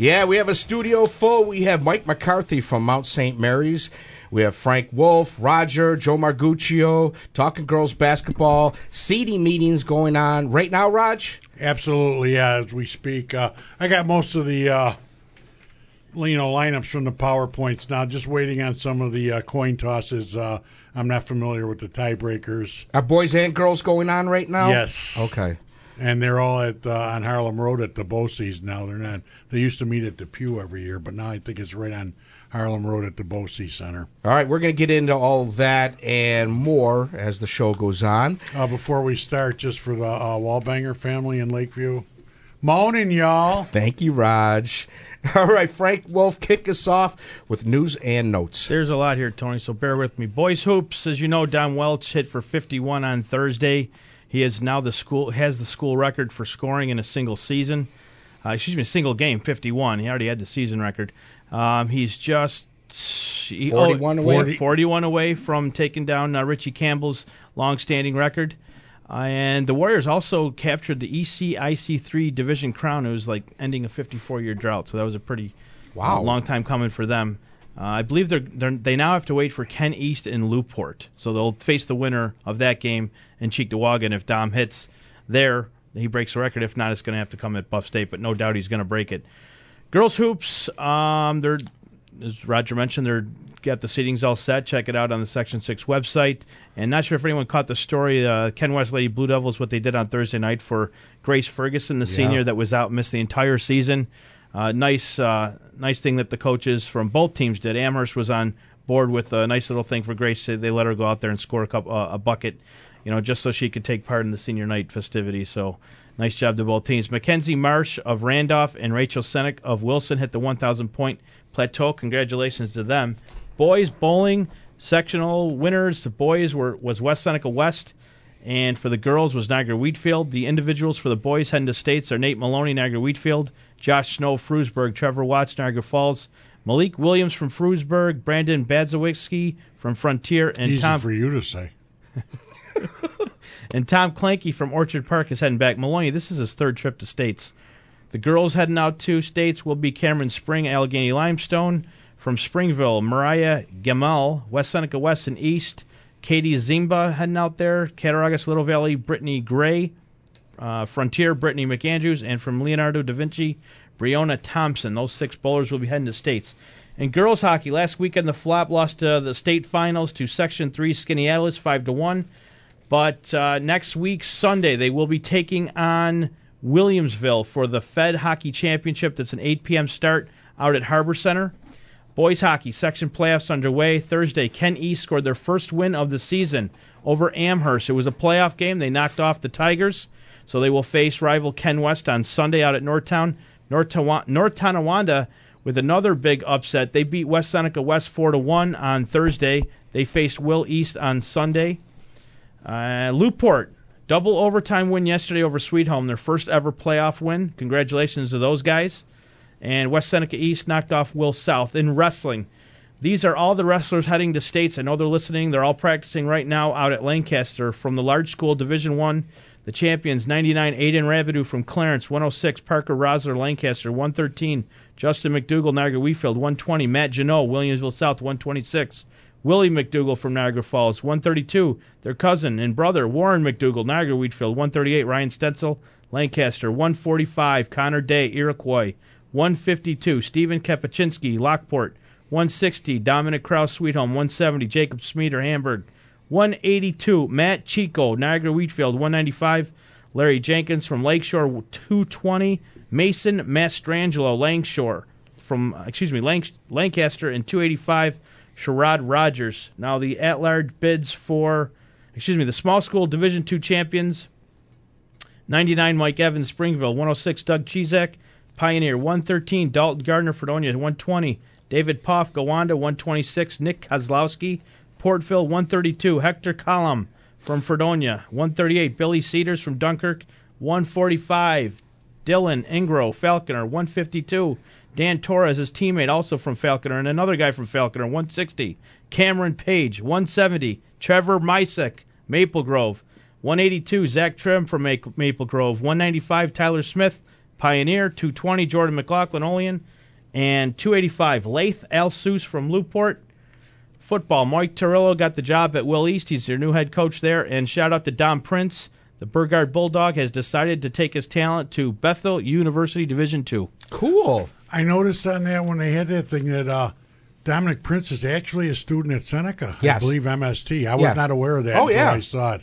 Yeah, we have a studio full. We have Mike McCarthy from Mount St. Mary's. We have Frank Wolf, Roger, Joe Marguccio, talking girls basketball, seeding meetings going on right now, Raj? Absolutely, yeah, as we speak. Uh, I got most of the uh, you know lineups from the PowerPoints now, just waiting on some of the uh, coin tosses. Uh, I'm not familiar with the tiebreakers. Are boys and girls going on right now? Yes. Okay. And they're all at uh, on Harlem Road at the Bosse's now. They're not. They used to meet at the Pew every year, but now I think it's right on Harlem Road at the Bosse Center. All right, we're going to get into all that and more as the show goes on. Uh, before we start, just for the uh, Wallbanger family in Lakeview, morning, y'all. Thank you, Raj. All right, Frank Wolf, kick us off with news and notes. There's a lot here, Tony, so bear with me. Boys hoops, as you know, Dom Welch hit for 51 on Thursday. He is now the school has the school record for scoring in a single season. Uh, excuse me, a single game, 51. He already had the season record. Um, he's just he, 41 away. 40 41 away from taking down uh, Richie Campbell's long-standing record. Uh, and the Warriors also captured the E ECIC3 division crown. It was like ending a 54-year drought, so that was a pretty Wow. long time coming for them. Uh, I believe they're, they're they now have to wait for Ken East and Newport, so they'll face the winner of that game in Cheektowaga. And if Dom hits there, he breaks the record. If not, it's going to have to come at Buff State, but no doubt he's going to break it. Girls hoops, um, they're as Roger mentioned, they're got the seatings all set. Check it out on the Section Six website. And not sure if anyone caught the story. Uh, Ken West Lady Blue Devils, what they did on Thursday night for Grace Ferguson, the senior that was out, missed the entire season. Uh, nice, uh, nice thing that the coaches from both teams did. Amherst was on board with a nice little thing for Grace. They let her go out there and score a, cup, uh, a bucket, you know, just so she could take part in the senior night festivities. So nice job to both teams. Mackenzie Marsh of Randolph and Rachel Senek of Wilson hit the 1,000 point plateau. Congratulations to them. Boys bowling sectional winners. The boys were was West Seneca West. And for the girls was Niagara Wheatfield. The individuals for the boys heading to states are Nate Maloney, Niagara Wheatfield, Josh Snow, Frewsburg, Trevor Watts, Niagara Falls, Malik Williams from Frewsburg, Brandon Badzawiski from Frontier, and Easy Tom for you to say. and Tom Clanky from Orchard Park is heading back. Maloney, this is his third trip to states. The girls heading out to states will be Cameron Spring, Allegany Limestone. From Springville, Mariah Gamal, West Seneca West and East. Katie Zimba heading out there. Cattaraugus, Little Valley, Brittany Gray. Uh, Frontier, Brittany McAndrews. And from Leonardo da Vinci, Breonna Thompson. Those six bowlers will be heading to states. In girls hockey, last weekend the flop lost uh, the state finals to Section 3 Skaneateles 5 to 1. But uh, next week, Sunday, they will be taking on Williamsville for the Fed Hockey Championship. That's an 8 p.m. start out at Harbor Center. Boys hockey section playoffs underway. Thursday, Ken East scored their first win of the season over Amherst. It was a playoff game. They knocked off the Tigers, so they will face rival Ken West on Sunday out at Northtown. North, Tawa- North Tonawanda with another big upset. They beat West Seneca West four to one on Thursday. They faced Will East on Sunday. Uh, Newport double overtime win yesterday over Sweet Home, their first ever playoff win. Congratulations to those guys. And West Seneca East knocked off Will South in wrestling. These are all the wrestlers heading to states. I know they're listening. They're all practicing right now out at Lancaster from the large school Division One. The champions 99 Aiden Rabideau from Clarence, 106 Parker Rosler Lancaster, 113 Justin McDougall Niagara Wheatfield, 120 Matt Janot Williamsville South, 126 Willie McDougall from Niagara Falls, 132 their cousin and brother Warren McDougall Niagara Wheatfield, 138 Ryan Stenzel Lancaster, 145 Connor Day Iroquois, 152, Stephen Kapuscinski, Lockport. 160, Dominic Kraus, Sweet Home. 170, Jacob Smeeder, Hamburg. 182, Matt Chico, Niagara Wheatfield. 195, Larry Jenkins from Lakeshore. 220, Mason Mastrangelo, Langshore. From, excuse me, Lanc- Lancaster. And 285, Sherrod Rogers. Now the at-large bids for, excuse me, the small school Division Two champions 99 Mike Evans, Springville. 106 Doug Chizak, Pioneer. 113 Dalton Gardner, Fredonia. 120 David Poff, Gowanda. 126 Nick Kozlowski, Portville. 132 Hector Collum from Fredonia. 138 Billy Cedars from Dunkirk. 145 Dylan Ingro, Falconer. 152 Dan Torres, his teammate, also from Falconer, and another guy from Falconer. 160 Cameron Page. 170 Trevor Misek, Maple Grove. 182, Zach Trim from Maple Grove. 195, Tyler Smith, Pioneer. 220, Jordan McLaughlin, Olean. And 285, Lath Al Seuss from Newport. Football, Mike Torillo got the job at Will East. He's their new head coach there. And shout out to Dom Prince. The Burgard Bulldog has decided to take his talent to Bethel University Division Two. Cool. I noticed on that when they had that thing that uh, Dominic Prince is actually a student at Seneca. Yes. I believe MST. I was Yeah. not aware of that Oh, until yeah. I saw it.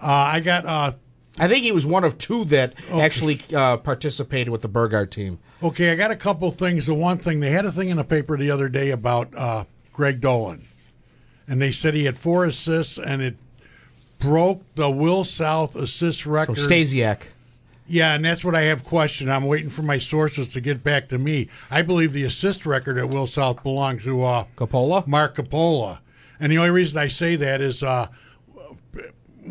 Uh, I got uh, I think he was one of two that actually uh, participated with the Burgard team. Okay, I got a couple things. The one thing they had a thing in the paper the other day about uh, Greg Dolan, and they said he had four assists, and it broke the Will South assist So record. Stasiak. Yeah, and that's what I have questioned. I'm waiting for my sources to get back to me. I believe the assist record at Will South belongs to uh, Coppola? Mark Capola, and the only reason I say that is. Uh,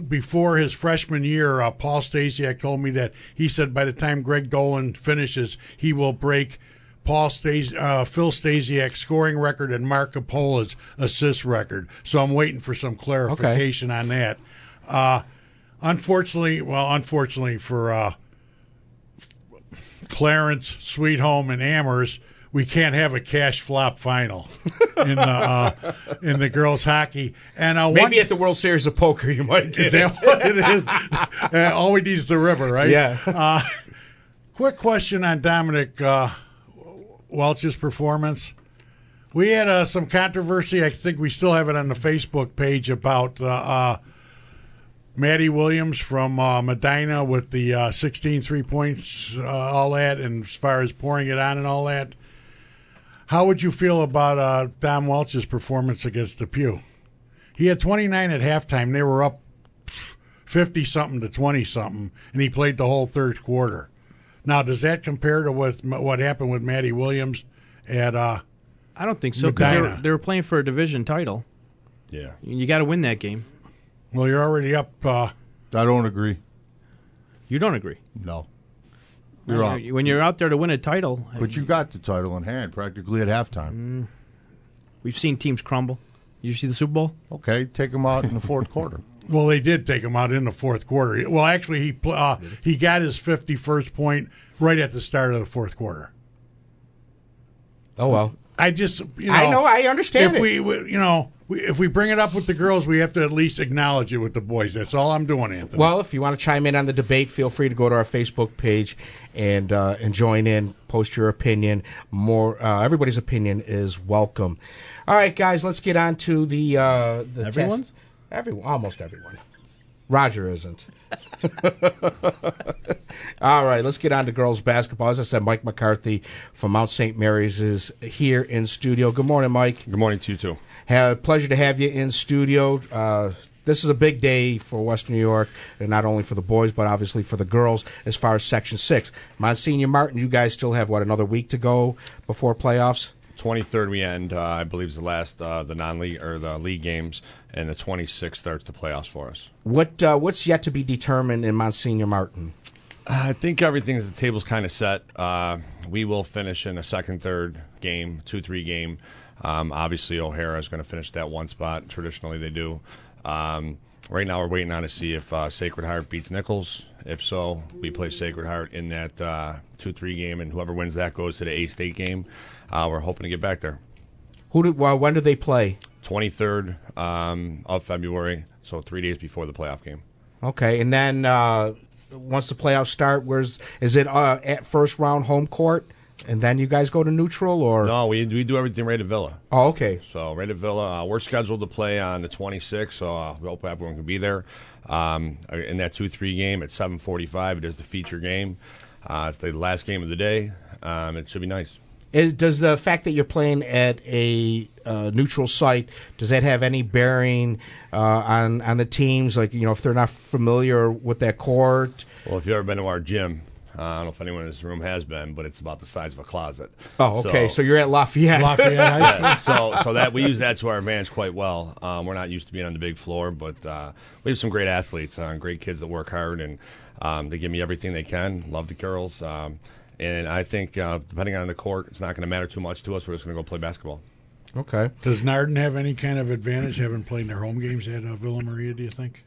before his freshman year, uh, Paul Stasiak told me that he said by the time Greg Dolan finishes, he will break Paul Stas- uh, Phil Stasiak's scoring record and Mark Capola's assist record. So I'm waiting for some clarification on that. Uh, unfortunately, well, unfortunately for uh, Clarence, Sweet Home, and Amherst, we can't have a cash flop final in the uh, in the girls hockey. And uh, one, Maybe at the World Series of Poker you might get is that what it is? Uh, all we need is the river, right? Yeah. Uh, quick question on Dominic uh, Welch's performance. We had uh, some controversy. I think we still have it on the Facebook page about uh, uh, Maddie Williams from uh, Medina with the uh, 16 three points, uh, all that, and as far as pouring it on and all that. How would you feel about uh, Dom Welch's performance against Depew? He had 29 at halftime. They were up 50 something to 20 something, and he played the whole third quarter. Now, does that compare to with what happened with Maddie Williams at uh, I don't think so because they were, they were playing for a division title. Yeah. You got to win that game. well, you're already up. Uh, I don't agree. You don't agree. No. You're up. When you're out there to win a title, But you got the title in hand practically at halftime. we've seen teams crumble. You see the Super Bowl? Okay, take them out in the fourth quarter. Well, they did take him out in the fourth quarter. Well, actually, he uh, he got his 51st point right at the start of the fourth quarter. Oh, well. I just, you know, I know, I understand If it. we, we, you know, we, if we bring it up with the girls, we have to at least acknowledge it with the boys. That's all I'm doing, Anthony. Well, if you want to chime in on the debate, feel free to go to our Facebook page and uh, and join in. Post your opinion. More, uh, everybody's opinion is welcome. All right, guys, let's get on to the uh, the Everyone's? test. Everyone, almost everyone. Roger isn't. All right, let's get on to girls basketball. As I said, Mike McCarthy from Mount St. Mary's is here in studio. Good morning, Mike. Good morning to you too. Have pleasure to have you in studio. Uh, this is a big day for Western New York, and not only for the boys, but obviously for the girls as far as Section 6. Monsignor Martin, you guys still have, what, another week to go before playoffs? 23rd we end, uh, I believe, is the last uh, the non-league or the league games, and the 26th starts the playoffs for us. What uh, What's yet to be determined in Monsignor Martin? I think everything at the table's kind of set. Uh, we will finish in a second, third game, two, three game. Um, obviously, O'Hara is going to finish that one spot. Traditionally, they do. Um, right now, we're waiting on to see if uh, Sacred Heart beats Nichols. If so, we play Sacred Heart in that uh, two, three game, and whoever wins that goes to the A State game. Uh, we're hoping to get back there. Who do, well, When do they play? 23rd um, of February, so three days before the playoff game. Okay, and then uh, once the playoffs start, where's is it uh, at first round home court and then you guys go to neutral, or No, we we do everything right at Villa. oh, okay. So right at Villa, uh, we're scheduled to play on the 26th. So uh, we hope everyone can be there. Um, in that two three game at 7:45, it is the feature game. Uh, it's the last game of the day. Um, it should be nice. Is, does the fact that you're playing at a uh, neutral site does that have any bearing uh, on on the teams? Like you know, if they're not familiar with that court. Well, if you've ever been to our gym, uh, I don't know if anyone in this room has been, but it's about the size of a closet. Oh, okay. So, you're at Lafayette. Lafayette Yeah, so so that we use that to our advantage quite well. Um, we're not used to being on the big floor, but uh, we have some great athletes, uh, great kids that work hard, and um, they give me everything they can. Love the girls, um, and I think uh, depending on the court, it's not going to matter too much to us. We're just going to go play basketball. Okay. Does Nardin have any kind of advantage having played their home games at uh, Villa Maria? Do you think?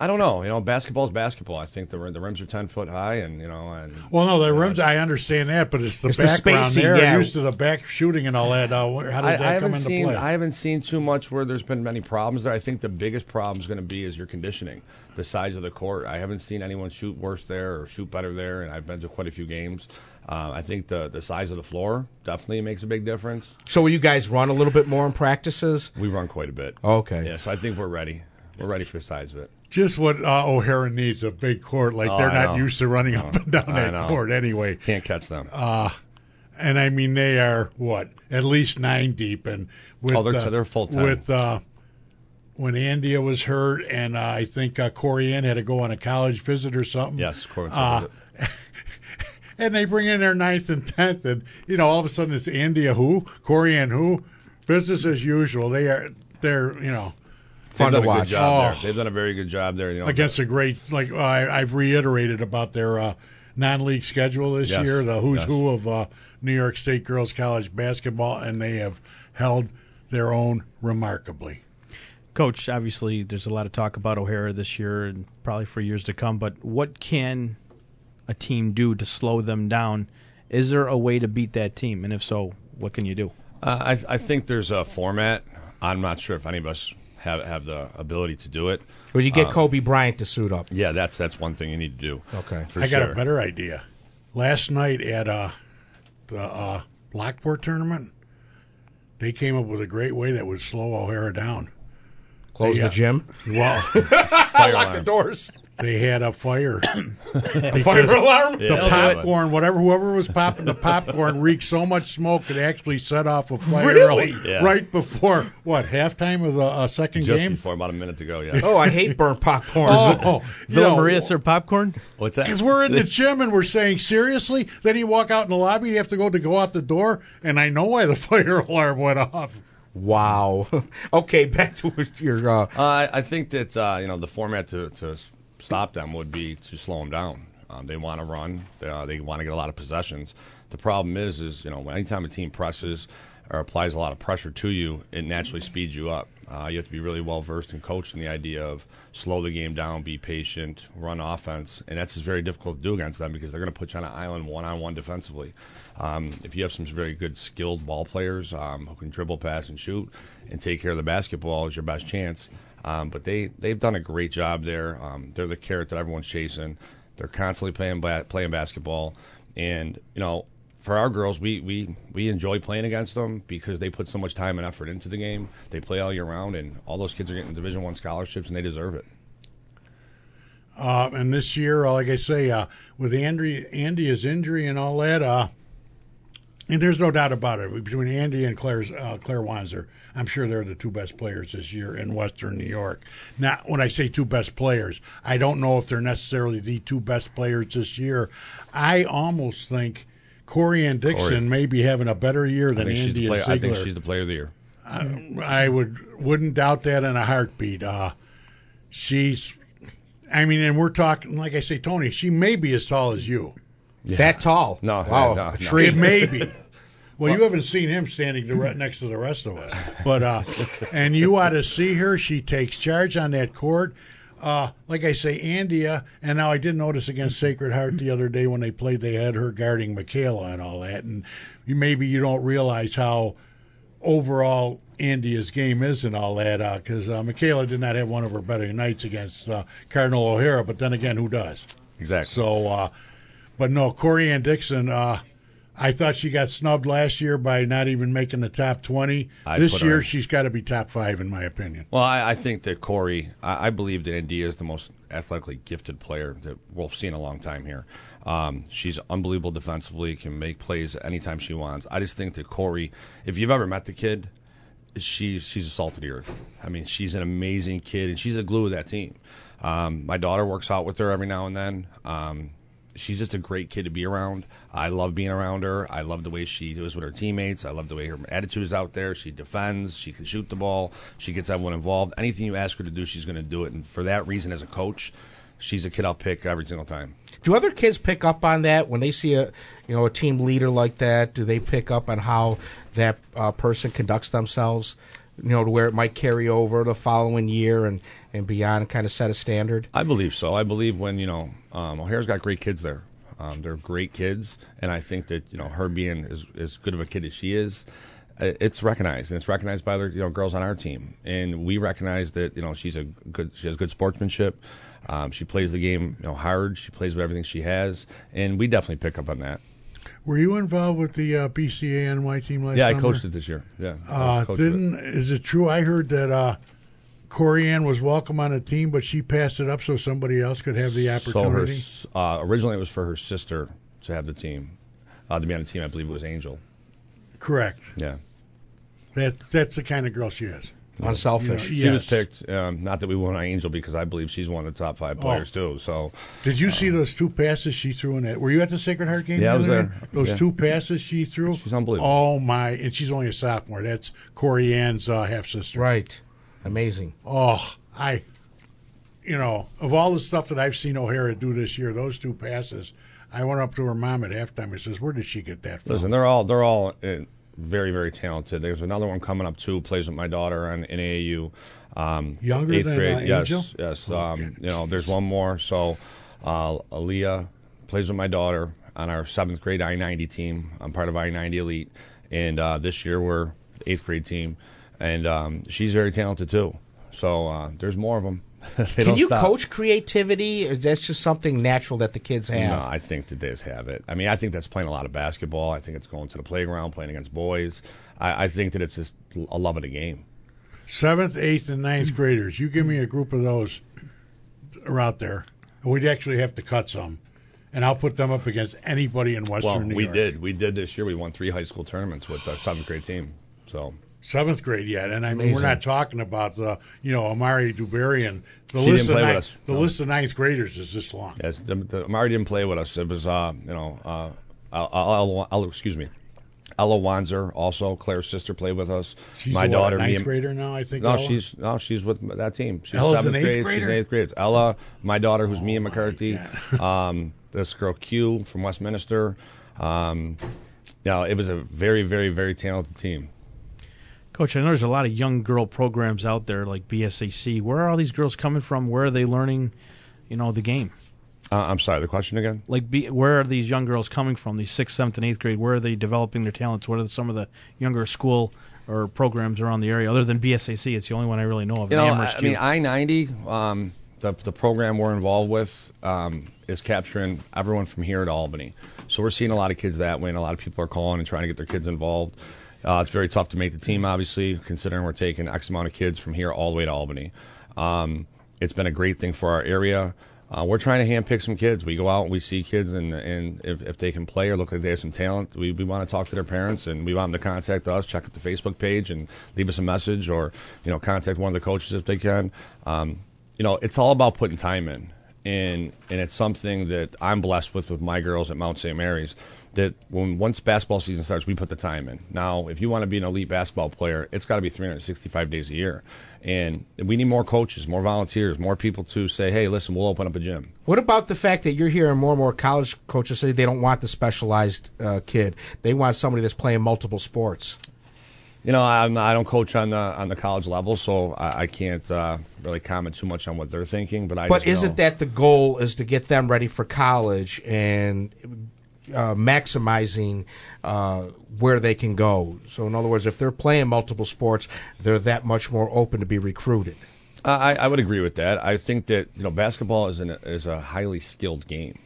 I don't know. You know, basketball is basketball. I think the the rims are ten foot high, and you know, and Well, no, the rims. I understand that, but it's the It's the spacing, there. yeah. Used to the back shooting and all that. Uh, how does I that haven't come into seen play? I haven't seen too much where there's been many problems there. I think the biggest problem is going to be is your conditioning, the size of the court. I haven't seen anyone shoot worse there or shoot better there, and I've been to quite a few games. Uh, I think the the size of the floor definitely makes a big difference. So will you guys run a little bit more in practices? We run quite a bit. Okay. Yeah, so I think we're ready. We're ready for the size of it. Just what uh, O'Hara needs a big court. Like Oh, they're I not know. used to running up and down I that know. court anyway. Can't catch them. And I mean, they are what at least nine deep. And with Oh, they're- uh, they're full time. With uh, when Andia was hurt, and uh, I think uh, Corey Ann had to go on a college visit or something. yes, of course. Uh, and they bring in their ninth and tenth, and you know all of a sudden it's Andia who, Corey Ann who, business as usual. They are they're you know Fun They've to done a watch. good job Oh. there. They've done a very good job there. You know, against a great like I, I've reiterated about their uh, non-league schedule this Yes, year, the who's yes. who of uh, New York State girls college basketball, and they have held their own remarkably. Coach, obviously, there's a lot of talk about O'Hara this year and probably for years to come. But what can a team do to slow them down? Is there a way to beat that team? And if so, what can you do? Uh, I, I think there's a format. I'm not sure if any of us have have the ability to do it. Well, you get Uh, Kobe Bryant to suit up? Yeah, that's that's one thing you need to do. Okay. for I got sure. a better idea. Last night at uh, the uh, Lockport tournament, they came up with a great way that would slow O'Hara down. Close the gym. Well, Fire Lock the alarm. doors. they had a fire. A Fire alarm. The they'll do it. popcorn, whatever, whoever was popping the popcorn reeked so much smoke it actually set off a fire Really? Yeah. right before what halftime of the uh, second Just game. before about a minute ago. Yeah. Oh, I hate burnt popcorn. Oh, you Villa know, Maria serve popcorn? What's that? because we're in the gym and we're saying seriously. Then you walk out in the lobby, you have to go to go out the door, and I know why the fire alarm went off. Wow. okay, back to your. Uh, Uh, I, think that uh, you know the format to, to stop them would be to slow them down. Um, they want to run. Uh, they want to get a lot of possessions. The problem is, is you know, anytime a team presses or applies a lot of pressure to you, it naturally speeds you up. Uh, you have to be really well versed and coached in the idea of slow the game down, be patient, run offense, and that's very difficult to do against them because they're going to put you on an island one on one defensively. Um, if you have some very good skilled ball players um, who can dribble, pass, and shoot, and take care of the basketball, is your best chance. Um, but they they've done a great job there. Um, they're the carrot that everyone's chasing. They're constantly playing ba- playing basketball, and you know for our girls, we, we, we enjoy playing against them because they put so much time and effort into the game. They play all year round, and all those kids are getting Division One scholarships, and they deserve it. Uh, and this year, uh, like I say, uh, with Andy, Andy's injury and all that, uh, and there's no doubt about it. Between Andy and Claire's, uh, Claire Wanzer, I'm sure they're the two best players this year in Western New York. Now, when I say two best players, I don't know if they're necessarily the two best players this year. I almost think Corey Ann Dixon Corey. may be having a better year than she's Andy the player, Ziegler. I think she's the player of the year. I would wouldn't doubt that in a heartbeat. Uh, she's, I mean, and we're talking like I say, Tony. She may be as tall as you. That tall. No, wow, no, a no. tree. It may be. Well, you haven't seen him standing dire- next to the rest of us, but uh, and you ought to see her. She takes charge on that court. Uh, like I say, Andia, and now I did notice against Sacred Heart the other day when they played, they had her guarding Michaela and all that, and you, maybe you don't realize how overall Andia's game is and all that, because uh, Michaela did not have one of her better nights against uh, Cardinal O'Hara, but then again, who does? Exactly. So, uh, but no, Corey Ann Dixon, uh, I thought she got snubbed last year by not even making the top 20. I'd this her year, she's got to be top five, in my opinion. Well, I, I think that Corey, I, I believe that India is the most athletically gifted player that we'll see in a long time here. Um, she's unbelievable defensively, can make plays anytime she wants. I just think that Corey, if you've ever met the kid, she's she's a salt of the earth. I mean, she's an amazing kid, and she's a glue of that team. Um, my daughter works out with her every now and then. Um, she's just a great kid to be around. I love being around her. I love the way she is with her teammates. I love the way her attitude is out there. She defends. She can shoot the ball. She gets everyone involved. Anything you ask her to do, she's going to do it. And for that reason, as a coach, she's a kid I'll pick every single time. Do other kids pick up on that when they see a you know a team leader like that? Do they pick up on how that uh, person conducts themselves? You know, to where it might carry over the following year and and beyond, and kind of set a standard. I believe so. I believe when you know um, O'Hara's got great kids there. Um, they're great kids, and I think that you know her being as as good of a kid as she is, uh, it's recognized, and it's recognized by other you know girls on our team, and we recognize that you know she's a good she has good sportsmanship. Um, she plays the game you know hard. She plays with everything she has, and we definitely pick up on that. Were you involved with the uh, BCANY team last Yeah, I summer? coached it this year. Yeah, Uh, didn't is it true? I heard that uh, Corey Ann was welcome on the team, but she passed it up so somebody else could have the So her opportunity. s- uh, originally it was for her sister to have the team, uh, to be on the team. I believe it was Angel. Correct. Yeah. That that's the kind of girl she is. Unselfish. You know, She was picked. Um, not that we want on Angel because I believe she's one of the top five players too. So Did you see those two passes she threw in that? Were you at the Sacred Heart game? Yeah, the I was there. night? Those Yeah. two passes she threw. She's unbelievable. Oh my! And she's only a sophomore. That's Corey Ann's uh, half sister. Right. Amazing. Oh, I, you know, of all the stuff that I've seen O'Hara do this year, those two passes. I went up to her mom at halftime and says, "Where did she get that from?" listen, they're all they're all uh, very very talented. There's another one coming up too. Plays with my daughter on in AAU. Um, Younger eighth than, grade. uh, yes, Angel? yes. Um, you know, there's one more. So uh, Aaliyah plays with my daughter on our seventh grade I-90 team. I'm part of I-90 Elite, and uh, this year we're eighth grade team, and um, she's very talented too. So uh, there's more of them. they Can don't you stop. coach creativity? Or is that just something natural that the kids have? No, I think that they just have it. I mean, I think that's playing a lot of basketball. I think it's going to the playground, playing against boys. I, I think that it's just a love of the game. Seventh, eighth, and ninth graders. You give me a group of those are out there. We'd actually have to cut some, and I'll put them up against anybody in Western Well, New we York. We did. We did this year. We won three high school tournaments with our seventh grade team. So Seventh grade yet, and I mean we're not talking about the you know Amari Dubarian. The She list didn't of play with us. the No. list of ninth graders is this long. yes, the, the, Amari didn't play with us. It was, uh, you know, uh, I'll, I'll, I'll, excuse me, Ella Wanzer also. Claire's sister played with us. She's my a, what, daughter, me ninth and- grader now. I think. No, Ella? she's no, she's with that team. She's Ella's seventh grade. She's in eighth grade. Ella, my daughter, who's Mia McCarthy. Um, this girl Q from Westminster. Um, you know, it was a very, very, very talented team. Coach, I know there's a lot of young girl programs out there like BSAC. Where are all these girls coming from? Where are they learning, you know, the game? Uh, I'm sorry. The question again? Like, be, where are these young girls coming from? These sixth, seventh, and eighth grade. Where are they developing their talents? What are some of the younger school or programs around the area? Other than BSAC, it's the only one I really know of. You know, I, I mean, I 90, um, the the program we're involved with um, is capturing everyone from here to Albany. So we're seeing a lot of kids that way, and a lot of people are calling and trying to get their kids involved. Uh, it's very tough to make the team, obviously, considering we're taking X amount of kids from here all the way to Albany. Um, it's been a great thing for our area. Uh, we're trying to handpick some kids. We go out and we see kids, and, and if, if they can play or look like they have some talent, we, we want to talk to their parents, and we want them to contact us, check out the Facebook page, and leave us a message, or you know, contact one of the coaches if they can. Um, you know, it's all about putting time in, and and it's something that I'm blessed with with my girls at Mount St. Mary's. That when once basketball season starts, we put the time in. Now, if you want to be an elite basketball player, it's got to be 365 days a year, and we need more coaches, more volunteers, more people to say, "Hey, listen, we'll open up a gym." What about the fact that you're hearing more and more college coaches say they don't want the specialized uh, kid? They want somebody that's playing multiple sports. You know, I'm, I don't coach on the on the college level, so I, I can't uh, really comment too much on what they're thinking. But I But just isn't know- that the goal? Is to get them ready for college and uh, maximizing uh, where they can go. So, in other words, if they're playing multiple sports, they're that much more open to be recruited. I, I would agree with that. I think that you know basketball is an, is a highly skilled game.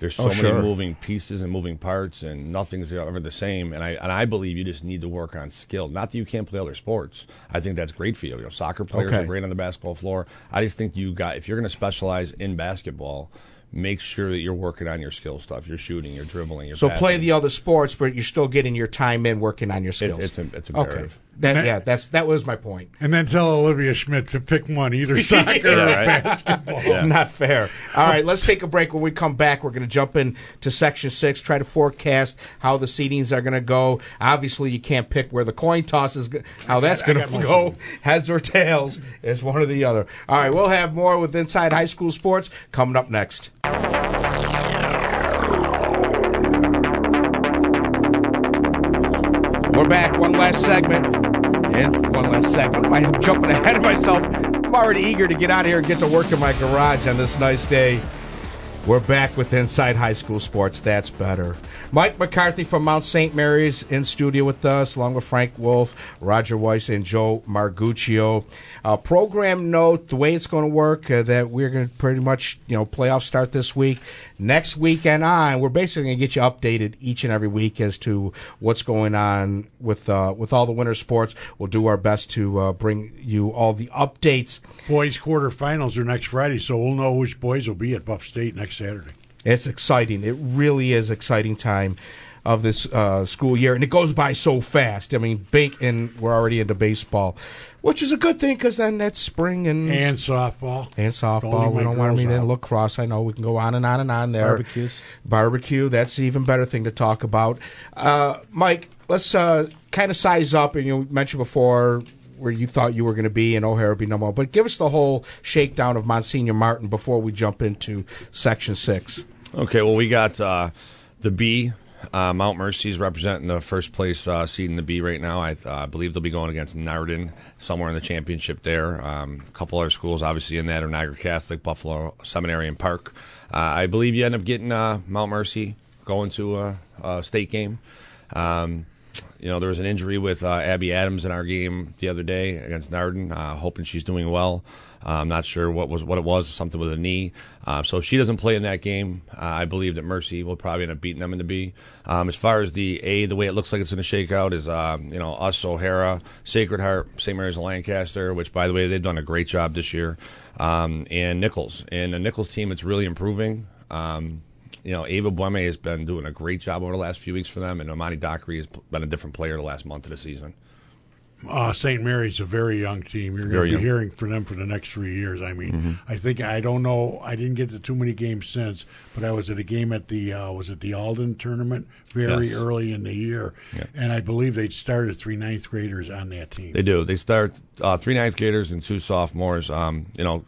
There's so Oh, many sure. moving pieces and moving parts, and nothing's ever the same. And I and I believe you just need to work on skill. Not that you can't play other sports. I think that's great for you. You know, soccer players Okay. are great on the basketball floor. I just think you got if you're going to specialize in basketball, make sure that you're working on your skill stuff. You're shooting, you're dribbling, you're So passing. play the other sports, but you're still getting your time in working on your skills. it's im- it's okay. That, yeah, that's that was my point. And then tell Olivia Schmidt to pick one, either soccer or Yeah, right. basketball. Not fair. All right, let's take a break. When we come back, we're going to jump into section six, try to forecast how the seedings are going to go. Obviously, you can't pick where the coin toss is, how that's going to go. Heads or tails is one or the other. All right, we'll have more with Inside High School Sports coming up next. We're back. One last segment. And one last segment. I'm jumping ahead of myself. I'm already eager to get out of here and get to work in my garage on this nice day. We're back with Inside High School Sports. That's better. Mike McCarthy from Mount St. Mary's in studio with us, along with Frank Wolf, Roger Weiss, and Joe Marguccio. Uh, program note: the way it's going to work, uh, that we're going to pretty much, you know, playoffs start this week. Next week, and on, we're basically going to get you updated each and every week as to what's going on with uh, with all the winter sports. We'll do our best to uh, bring you all the updates. Boys quarterfinals are next Friday, so we'll know which boys will be at Buff State next Saturday. It's exciting. It really is exciting time of this uh, school year, and it goes by so fast. I mean, bake and we're already into baseball, which is a good thing because then that's spring and And softball. and Don't softball. We don't want to girls mean out. lacrosse. I know we can go on and on and on there. Barbecues. Barbecue. That's the even better thing to talk about. Uh, Mike, let's uh, kind of size up. And you mentioned before where you thought you were going to be and O'Hara be no more. but give us the whole shakedown of Monsignor Martin before we jump into section six. Okay, well, we got uh, the B. Uh, Mount Mercy's representing the first place uh, seed in the B right now. I uh, believe they'll be going against Nardin somewhere in the championship there. Um, a couple other schools, obviously, in that are Niagara Catholic, Buffalo Seminary, and Park. Uh, I believe you end up getting uh, Mount Mercy going to a, a state game. Um, you know, there was an injury with uh, Abby Adams in our game the other day against Nardin. Uh, hoping she's doing well. Uh, I'm not sure what was what it was. Something with a knee. Uh, so if she doesn't play in that game, uh, I believe that Mercy will probably end up beating them in the B. Um, as far as the A, the way it looks like it's going to shake out is, um, you know, us, O'Hara, Sacred Heart, St. Mary's of Lancaster, which by the way they've done a great job this year, um, and Nichols. And the Nichols team, it's really improving. Um, you know, Ava Bueme has been doing a great job over the last few weeks for them, and Amani Dockery has been a different player the last month of the season. Uh, St. Mary's a very young team. You're going to young. be hearing from them for the next three years. I mean, I think I don't know. I didn't get to too many games since, but I was at a game at the uh, was it the Alden tournament very Yes. early in the year, and I believe they started three ninth graders on that team. They do. They start uh, three ninth graders and two sophomores. Um, you know,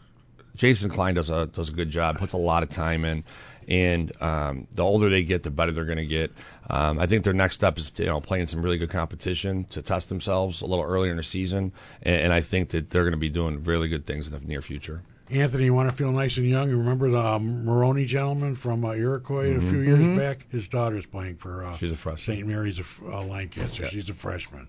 Jason Klein does a does a good job. Puts a lot of time in, and um, the older they get, the better they're going to get. Um, I think their next step is you know playing some really good competition to test themselves a little earlier in the season, and, and I think that they're going to be doing really good things in the near future. Anthony, you want to feel nice and young? You remember the um, Maroney gentleman from uh, Iroquois a few years back? His daughter's playing for uh, Mm-hmm. She's a freshman. St. Mary's of uh, Lancaster. She's a freshman.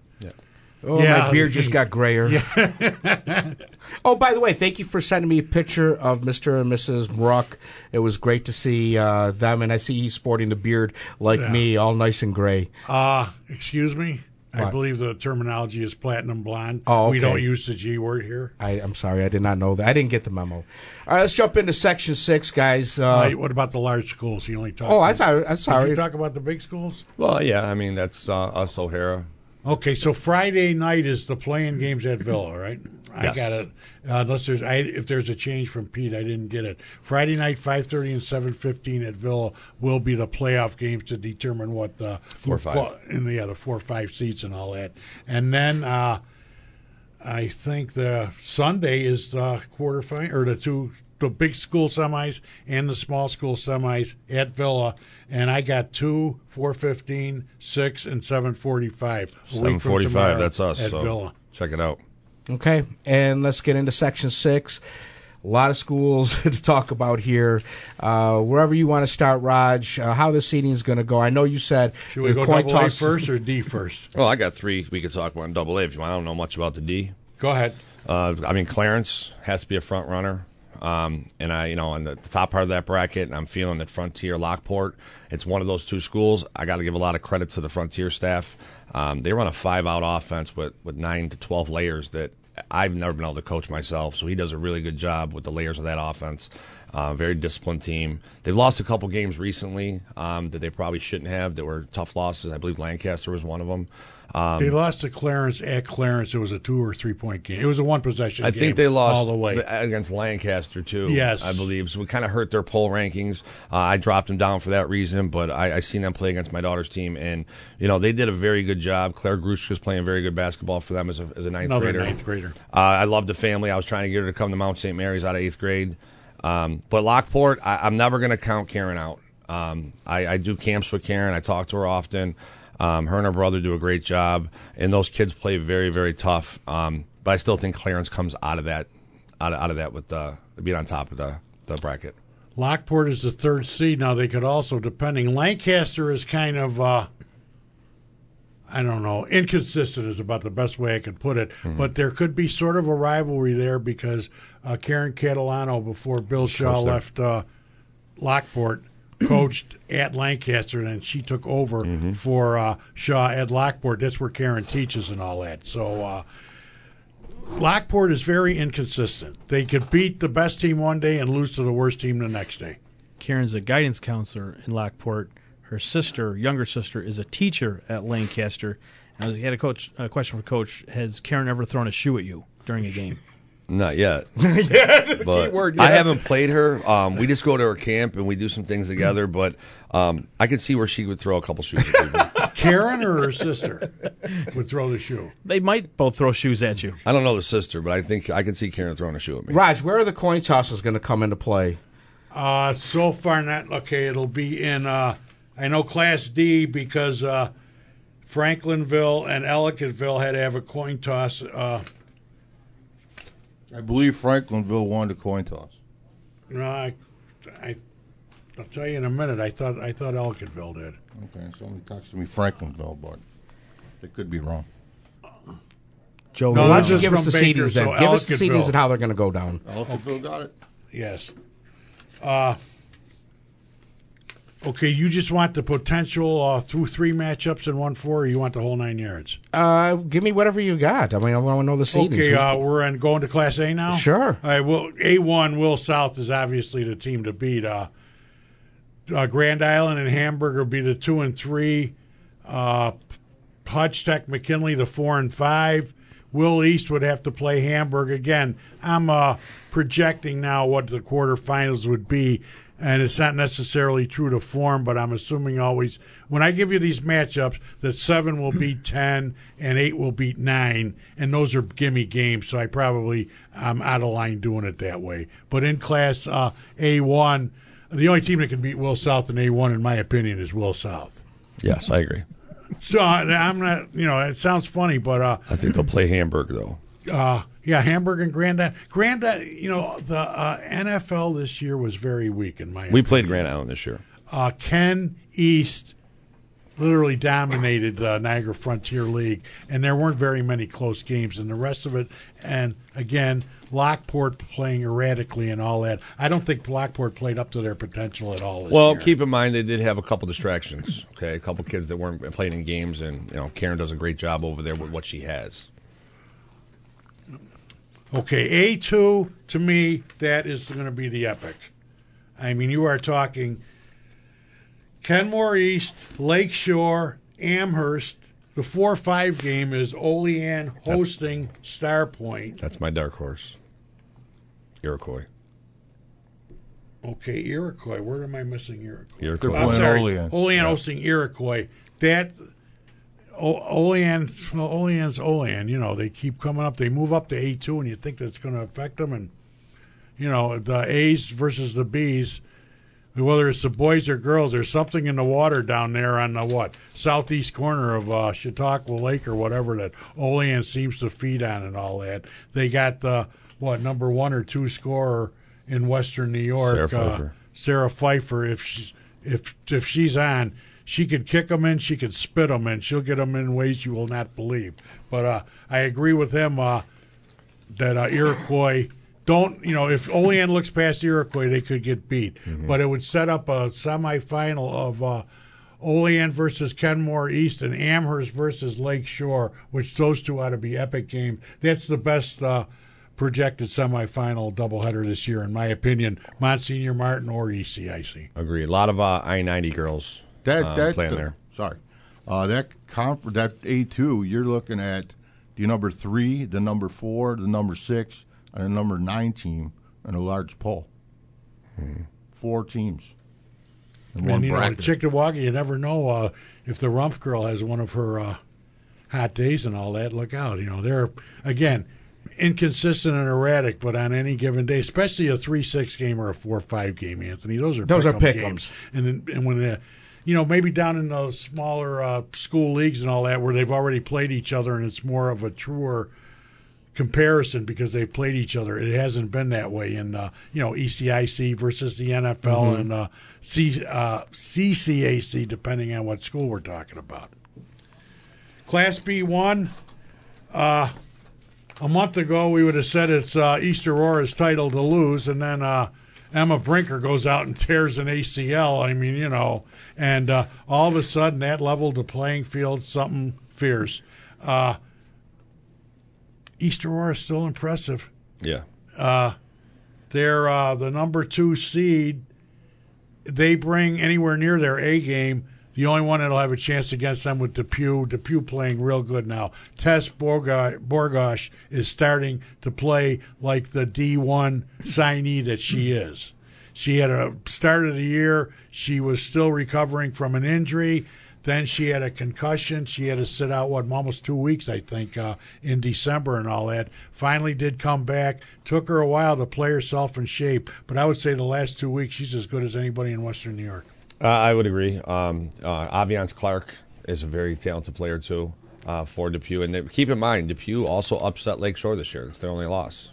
Oh, Yeah. my beard just got grayer. oh, by the way, thank you for sending me a picture of Mr. and Mrs. Ruck. It was great to see uh, them, and I see he's sporting the beard like Yeah. me, all nice and gray. Uh, excuse me? I What? believe the terminology is platinum blonde. Oh, We don't use the G word here. I, I'm sorry, I did not know that. I didn't get the memo. All right, let's jump into section six, guys. Uh, Uh, what about the large schools? He only talked. oh, I'm sorry. I'm Did sorry. you talk about the big schools? Well, yeah, I mean that's uh, us O'Hara. Okay, so Friday night is the playing games at Villa, right? I Yes. got it. Uh, unless there's, I, if there's a change from Pete, I didn't get it. Friday night, five thirty and seven fifteen at Villa will be the playoff games to determine what the Four or five. in the other four or five seats and all that. And then uh, I think the Sunday is the quarterfinal or the two the big school semis and the small school semis at Villa. And I got two, 415, 6, and 745. a week Seven forty five. That's us. At so Villa. check it out. Okay, and let's get into section six. A lot of schools to talk about here. Uh, wherever you want to start, Raj, uh, how the seating is going to go. I know you said Should we go coin double A first or D first? Well, I got three we could talk about in double A if you want. I don't know much about the D. Go ahead. Uh, I mean, Clarence has to be a front runner. Um, and I, you know, on the, the top part of that bracket, and I'm feeling that Frontier Lockport. It's one of those two schools. I got to give a lot of credit to the Frontier staff. Um, they run a five-out offense with with nine to twelve layers that I've never been able to coach myself. So he does a really good job with the layers of that offense. Uh, very disciplined team. They've lost a couple games recently um, that they probably shouldn't have. That were tough losses. I believe Lancaster was one of them. Um, they lost to Clarence at Clarence. It was a two or three point game. It was a one possession. I game think they lost all the way. against Lancaster too. Yes. I believe. So we kind of hurt their poll rankings. Uh, I dropped them down for that reason, but I, I seen them play against my daughter's team, and you know they did a very good job. Claire Grushka's playing very good basketball for them as a, as a ninth Another grader. ninth grader. Uh, I love the family. I was trying to get her to come to Mount St. Mary's out of eighth grade, um, but Lockport, I, I'm never going to count Karen out. Um, I, I do camps with Karen. I talk to her often. Um, her and her brother do a great job, and those kids play very, very tough. Um, but I still think Clarence comes out of that, out of, out of that with uh, being on top of the, the bracket. Lockport is the third seed. Now they could also, depending. Lancaster is kind of, uh, I don't know, inconsistent is about the best way I could put it. Mm-hmm. But there could be sort of a rivalry there because uh, Karen Catalano, before Bill Shaw left uh, Lockport, coached at Lancaster, and then she took over Mm-hmm. for uh, Shaw at Lockport. That's where Karen teaches and all that. So. Uh, Lockport is very inconsistent. They could beat the best team one day and lose to the worst team the next day. Karen's a guidance counselor in Lockport. Her sister, younger sister, is a teacher at Lancaster. And I was, had a coach a question for Coach: Has Karen ever thrown a shoe at you during a game? Not yet. yeah, but keyword, I haven't played her. Um, we just go to her camp and we do some things together. But um, I could see where she would throw a couple shoes. At people. Karen or her sister would throw the shoe. They might both throw shoes at you. I don't know the sister, but I think I can see Karen throwing a shoe at me. Raj, where are the coin tosses going to come into play? Uh, so far, not okay. It'll be in. Uh, I know Class D because uh, Franklinville and Ellicottville had to have a coin toss. I believe Franklinville won the coin toss. no, I, I, I'll tell you in a minute. I thought I thought Ellicottville did. Okay, somebody texted me Franklinville, but it could be wrong. Joe, No, Why don't you just give us from the Baker, CDs then? so give us the Ellicottville. CDs and how they're going to go down. Ellicottville got it. Yes. Uh, okay, you just want the potential uh, through three matchups in one four, or you want the whole nine yards? Uh, give me whatever you got. I mean, I want to know the CDs. Okay, uh, we're in going to Class A now. Sure. All right. Well, A one Will South is obviously the team to beat. Uh, uh, Grand Island and Hamburg will be the two and three. Uh, Hutch Tech McKinley the four and five. Will East would have to play Hamburg again. I'm uh, projecting now what the quarterfinals would be, and it's not necessarily true to form, but I'm assuming always when I give you these matchups that seven will beat ten and eight will beat nine, and those are gimme games. So I probably I'm out of line doing it that way. But in Class uh, A1, the only team that can beat Will South in A1, in my opinion, is Will South. Yes, I agree. So I- I'm not, you know, it sounds funny, but uh, I think they'll play Hamburg though. uh, yeah, Hamburg and Grand Island. Grand, Island, you know, the uh, NFL this year was very weak in my. We played Grand Island this year. uh, Ken East literally dominated the Niagara Frontier League, and there weren't very many close games. And the rest of it, and again, Lockport playing erratically and all that. I don't think Lockport played up to their potential at all. This Well, year. keep in mind they did have a couple distractions. Okay, a couple kids that weren't playing in games, and you know Karen does a great job over there with what she has. Okay, A two to me that is going to be the epic. I mean, you are talking Kenmore East, Lakeshore, Amherst. The four five game is Olean hosting Starpoint. That's my dark horse. Iroquois. Okay, Iroquois. Where am I missing Iroquois? Iroquois. I'm sorry, Olean. Olean hosting Iroquois. That o- Olean, Olean's Olean. You know, they keep coming up. They move up to A two, and you think that's going to affect them. And you know, the A's versus the B's. Whether it's the boys or girls, there's something in the water down there on the what southeast corner of uh, Chautauqua Lake or whatever that Olean seems to feed on and all that. They got the what number one or two scorer in Western New York, Sarah uh, Pfeiffer. Sarah Pfeiffer. If she's if if she's on, she could kick them in, she could spit them in, she'll get them in ways you will not believe. But uh, I agree with him uh, that uh, Iroquois don't you know if Olean looks past Iroquois, they could get beat. But it would set up a semifinal of uh, Olean versus Kenmore East and Amherst versus Lake Shore, which those two ought to be epic games. That's the best uh, projected semifinal doubleheader this year, in my opinion. Monsignor Martin or ECIC. Agree. A lot of uh, I ninety girls That uh, that playing uh, there. Sorry, uh, that comp that A two. You're looking at the number three, the number four, the number six, and the number nine team in a large poll. Four teams. In one And you know, bracket. Cheektowaga, you never know uh, if the Rumpf girl has one of her uh, hot days and all that. Look out! You know, they're again inconsistent and erratic, but on any given day, especially a three-six game or a four-five game, Anthony, those are Those are pick'em pick'ems. games. And then- and when the you know maybe down in the smaller uh, school leagues and all that, where they've already played each other, and it's more of a truer comparison because they've played each other. It hasn't been that way in uh, you know ECIC versus the NFL Mm-hmm. and uh, C, uh, CCAC, depending on what school we're talking about. Class B one. Uh, a month ago, we would have said it's uh, East Aurora's title to lose, and then uh, Emma Brinker goes out and tears an ACL. I mean, you know, and uh, all of a sudden that leveled the playing field something fierce. Uh, East Aurora is still impressive. Yeah. They're uh, the number two seed. They bring anywhere near their A game. The only one that'll have a chance against them with Depew. Depew playing real good now. Tess Borgosh is starting to play like the D1 signee that she is. She had a start of the year. She was still recovering from an injury. Then she had a concussion. She had to sit out what almost two weeks, I think, uh, in December and all that. Finally, did come back. Took her a while to play herself in shape, but I would say the last two weeks she's as good as anybody in Western New York. Uh, I would agree. Um, uh, Aviance Clark is a very talented player too uh, for Depew, and keep in mind Depew also upset Lakeshore this year. It's their only loss.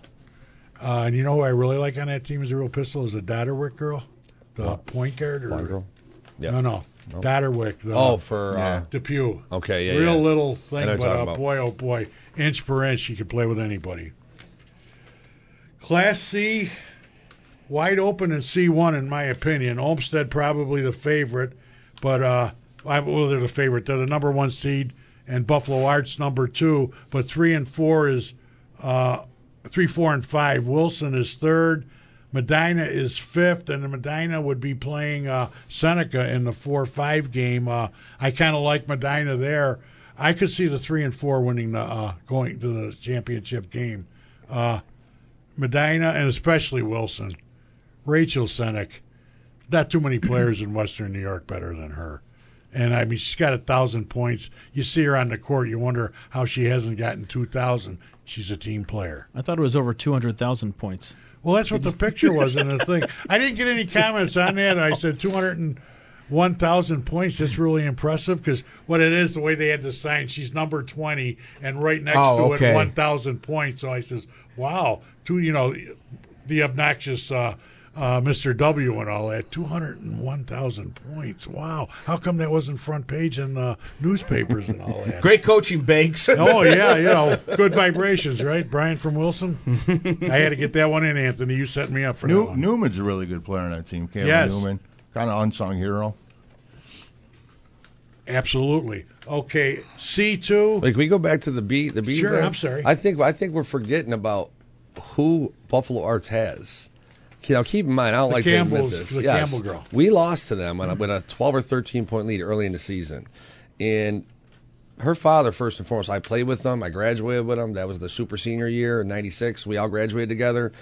Uh, and you know who I really like on that team as a real pistol is the Dotterwick girl, the point guard. Or, Blonde girl? Yeah. No, no, Dotterwick. The, Oh, for Yeah. uh, Depew. Okay, yeah, Real yeah. little I thing, what but you're uh, about. boy, oh boy, inch per inch, she could play with anybody. Class C, wide open in C1, in my opinion. Olmsted probably the favorite, but uh, I, well, they're the favorite. They're the number one seed, and Buffalo Arts number two. But three and four is uh, three, four, and five. Wilson is third. Medina is fifth, and Medina would be playing uh, Seneca in the four-five game. Uh, I kind of like Medina there. I could see the three and four winning the uh, going to the championship game. Uh, Medina and especially Wilson, Rachel Senek. Not too many players in Western New York better than her. And I mean, she's got a thousand points. You see her on the court, you wonder how she hasn't gotten two thousand. She's a team player. I thought it was over 200,000 points. Well, that's what the picture was in the thing. I didn't get any comments on that. I said 201,000 points. That's really impressive because what it is, the way they had the sign, she's number 20, and right next Oh, to okay. it, 1,000 points. So I says, wow, two, you know, the obnoxious uh, uh, Mr. W and all that, 201,000 points. Wow. How come that wasn't front page in the newspapers and all that? Great coaching, Banks. Oh yeah, you know, good vibrations, right? Brian from Wilson. I had to get that one in, Anthony. You set me up for that one. Newman's a really good player on that team. Kayla Yes. Newman, kind of unsung hero. Absolutely. Okay, C two. Like we go back to the B, the B. Sure, there. I'm sorry. I think I think we're forgetting about who Buffalo Arts has. You know, keep in mind, I don't The like to admit Campbells- this. the yes, Campbell girl. we lost to them on a, with a 12 or 13 point lead early in the season, and her father first and foremost. I played with them. I graduated with them. That was the super senior year in '96. We all graduated together.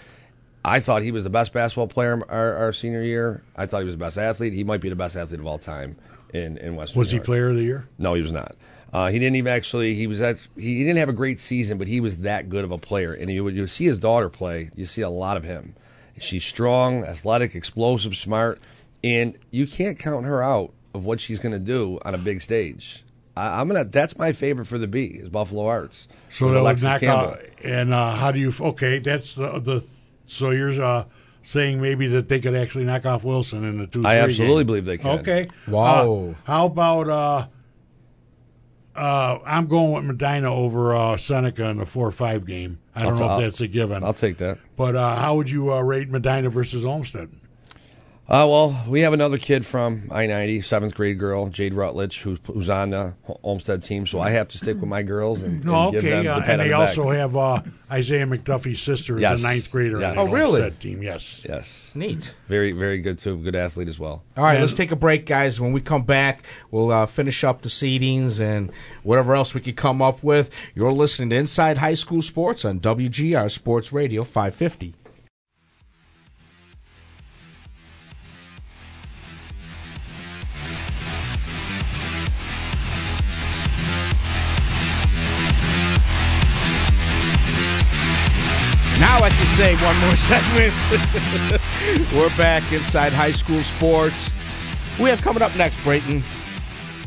I thought he was the best basketball player our, our senior year. I thought he was the best athlete. He might be the best athlete of all time in in Western. Was he player of the year? No, he was not. Uh, he didn't even actually. He was at. He, he didn't have a great season, but he was that good of a player. And you would you see his daughter play. You see a lot of him. She's strong, athletic, explosive, smart, and you can't count her out of what she's going to do on a big stage. I, I'm gonna. That's my favorite for the B is Buffalo Arts. So with that would knock Campbell. out. And uh, how do you? Okay, that's the the. So you're uh, saying maybe that they could actually knock off Wilson in the two. I absolutely game. believe they can. Okay. Wow. Uh, how about uh, I'm going with Medina over uh, Seneca in the four-five game. I don't I'll know ta- if that's a given. I'll take that. but uh, how would you uh, rate Medina versus Olmsted? Uh, well, we have another kid from I 90, seventh grade girl, Jade Rutledge, who's, who's on the Olmsted team. So I have to stick with my girls and, No, and give them okay, the uh, pat and on they the back. also have uh, Isaiah McDuffie's sister is Yes. a ninth grader Yes. on the Oh, really? Olmsted team. Yes. Yes. Neat. Very, very good, too. Good athlete as well. All right, And- let's take a break, guys. When we come back, we'll uh, finish up the seedings and whatever else we could come up with. You're listening to Inside High School Sports on WGR Sports Radio 550. Now I can say one more segment. We're back inside high school sports. We have coming up next, Brayton.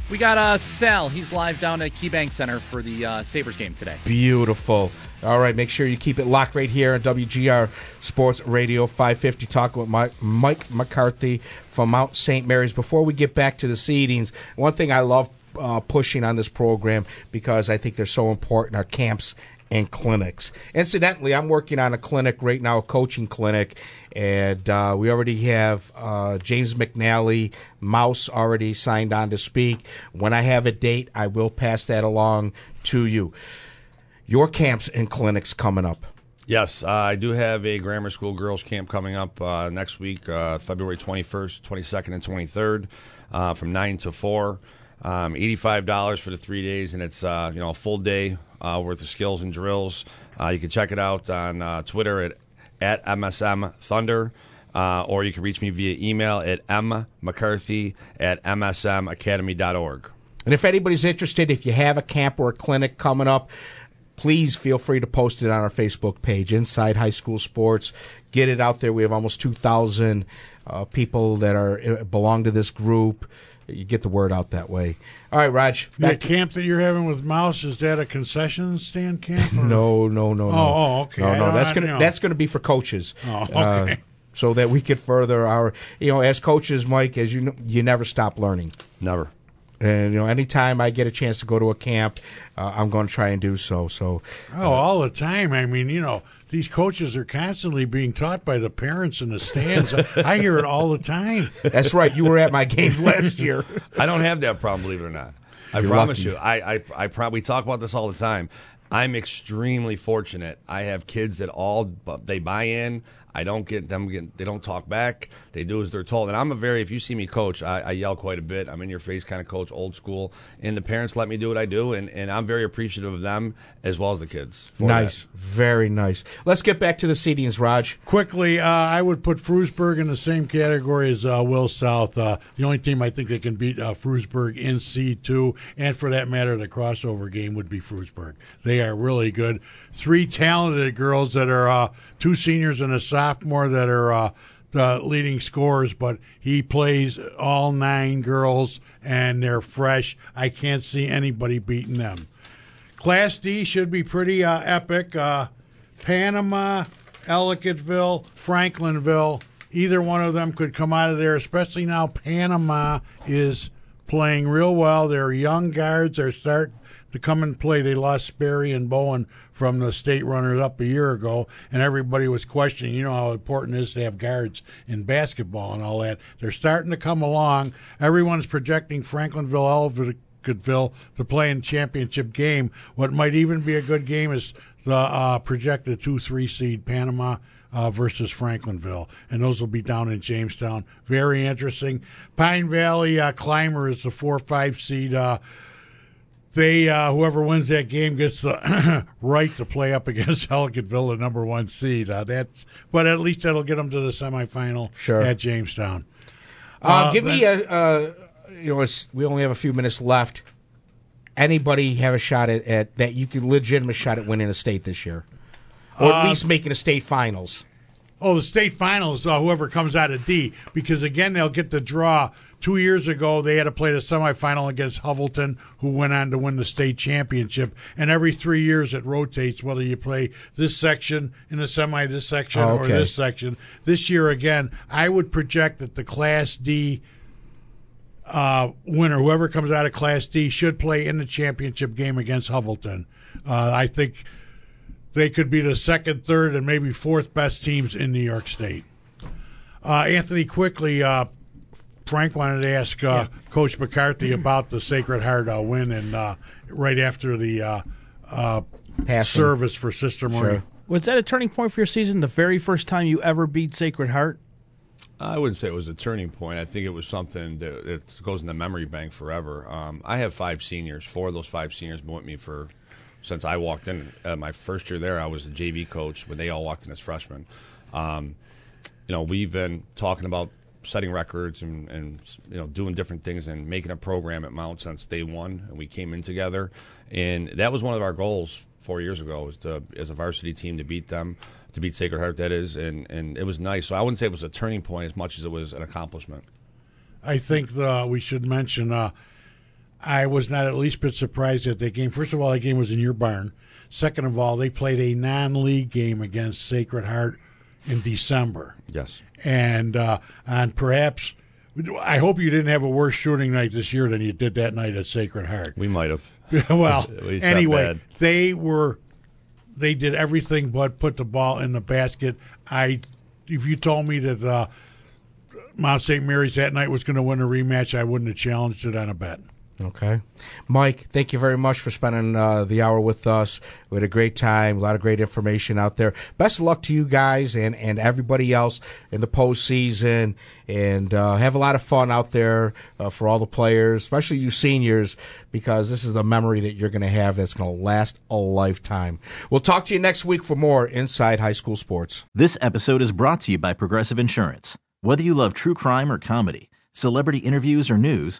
We got uh, Sal. He's live down at KeyBank Center for the uh, Sabres game today. Beautiful. All right, make sure you keep it locked right here on WGR Sports Radio 550. Talking with Mike, Mike McCarthy from Mount St. Mary's. Before we get back to the seedings, one thing I love uh, pushing on this program because I think they're so important are camps and clinics. Incidentally, I'm working on a clinic right now, a coaching clinic, and uh, we already have uh, James McNally, Mouse, already signed on to speak. When I have a date, I will pass that along to you. Your camps and clinics coming up. Yes, uh, I do have a grammar school girls camp coming up uh, next week, uh, February 21st, 22nd, and 23rd, uh, from 9 to 4. Um, $85 for the three days, and it's you know a full day uh, worth of skills and drills. Uh, you can check it out on uh, Twitter at, at MSM Thunder, uh, or you can reach me via email at mmccarthy at msmacademy.org. And if anybody's interested, if you have a camp or a clinic coming up, please feel free to post it on our Facebook page, Inside High School Sports. Get it out there. We have almost 2,000 uh, people that are uh, belong to this group. You get the word out that way. All right, Raj. That camp that you're having with Mouse is that a concession stand camp? no, no, no, no. Oh, oh, okay. No, no. That's gonna know. that's gonna be for coaches. Oh, Uh, okay. so that we could further our, you know, as coaches, Mike, as you know, you never stop learning. Never. And you know, anytime I get a chance to go to a camp, uh, I'm going to try and do so. So, Oh, all the time. I mean, you know, these coaches are constantly being taught by the parents in the stands. I hear it all the time. that's right. You were at my game last year. I don't have that problem, believe it or not. I You're promise lucky. you. I I, I pro- we talk about this all the time. I'm extremely fortunate. I have kids that all they buy in. I don't get them. Get, they don't talk back. They do as they're told. And I'm a very. If you see me coach, I, I yell quite a bit. I'm in your face kind of coach, old school. And the parents let me do what I do, and, and I'm very appreciative of them as well as the kids. Nice, that. very nice. Let's get back to the seedings, Raj. Quickly, uh, I would put Frewsburg in the same category as uh, Will South. Uh, the only team I think that can beat uh, Frewsburg in C2, and for that matter, the crossover game would be Frewsburg. They are really good. Three talented girls that are uh, two seniors and a sophomore that are uh, the leading scorers, but he plays all nine girls, and they're fresh. I can't see anybody beating them. Class D should be pretty uh, epic. Uh, Panama, Ellicottville, Franklinville, either one of them could come out of there, especially now Panama is playing real well. They're young guards. They're starting to come and play. They lost Sperry and Bowen from the state runners up a year ago, and everybody was questioning, you know, how important it is to have guards in basketball and all that. They're starting to come along. Everyone's projecting Franklinville, Ellicottville to play in championship game. What might even be a good game is the uh, projected two three seed Panama uh, versus Franklinville, and those will be down in Jamestown. Very interesting. Pine Valley uh, Clymer is the four five seed. They uh, whoever wins that game gets the right to play up against Ellicottville, the number one seed. Uh, that's but at least that'll get them to the semifinal Sure. at Jamestown. Uh, Uh, give me a, uh, you know, we only have a few minutes left. Anybody have a shot at, at that? You could legitimate shot at winning a state this year, or at Uh, least making a state finals. Oh, the state finals, uh, whoever comes out of D, because again, they'll get the draw. Two years ago, they had to play the semifinal against Heuvelton, who went on to win the state championship. And every three years, it rotates whether you play this section in the semi, this section, Oh, or this section. This year, again, I would project that the Class D uh, winner, whoever comes out of Class D, should play in the championship game against Heuvelton. Uh, I think they could be the second, third, and maybe fourth best teams in New York State. Uh, Anthony, quickly, uh, Frank wanted to ask uh, Coach McCarthy about the Sacred Heart uh, win and uh, right after the uh, uh, service for Sister Marie. Sure. Was that a turning point for your season? The very first time you ever beat Sacred Heart? I wouldn't say it was a turning point. I think it was something that it goes in the memory bank forever. Um, I have five seniors. Four of those five seniors been with me for since I walked in. Uh, my first year there, I was a JV coach, when they all walked in as freshmen. Um, you know, we've been talking about setting records and, and you know doing different things and making a program at Mount since day one, and we came in together, and that was one of our goals four years ago was to as a varsity team to beat them, to beat Sacred Heart that is, and and it was nice. So I wouldn't say it was a turning point as much as it was an accomplishment. I think the, we should mention uh, I was not at least bit surprised at that game. First of all, that game was in your barn. Second of all, they played a non-league game against Sacred Heart in December, Yes. and uh, and perhaps I hope you didn't have a worse shooting night this year than you did that night at Sacred Heart. We might have. well, anyway, they were they did everything but put the ball in the basket. I if you told me that uh, Mount St. Mary's that night was going to win a rematch, I wouldn't have challenged it on a bet. Okay. Mike, thank you very much for spending uh, the hour with us. We had a great time, a lot of great information out there. Best of luck to you guys and, and everybody else in the postseason. And uh, have a lot of fun out there uh, for all the players, especially you seniors, because this is the memory that you're going to have that's going to last a lifetime. We'll talk to you next week for more Inside High School Sports. This episode is brought to you by Progressive Insurance. Whether you love true crime or comedy, celebrity interviews or news,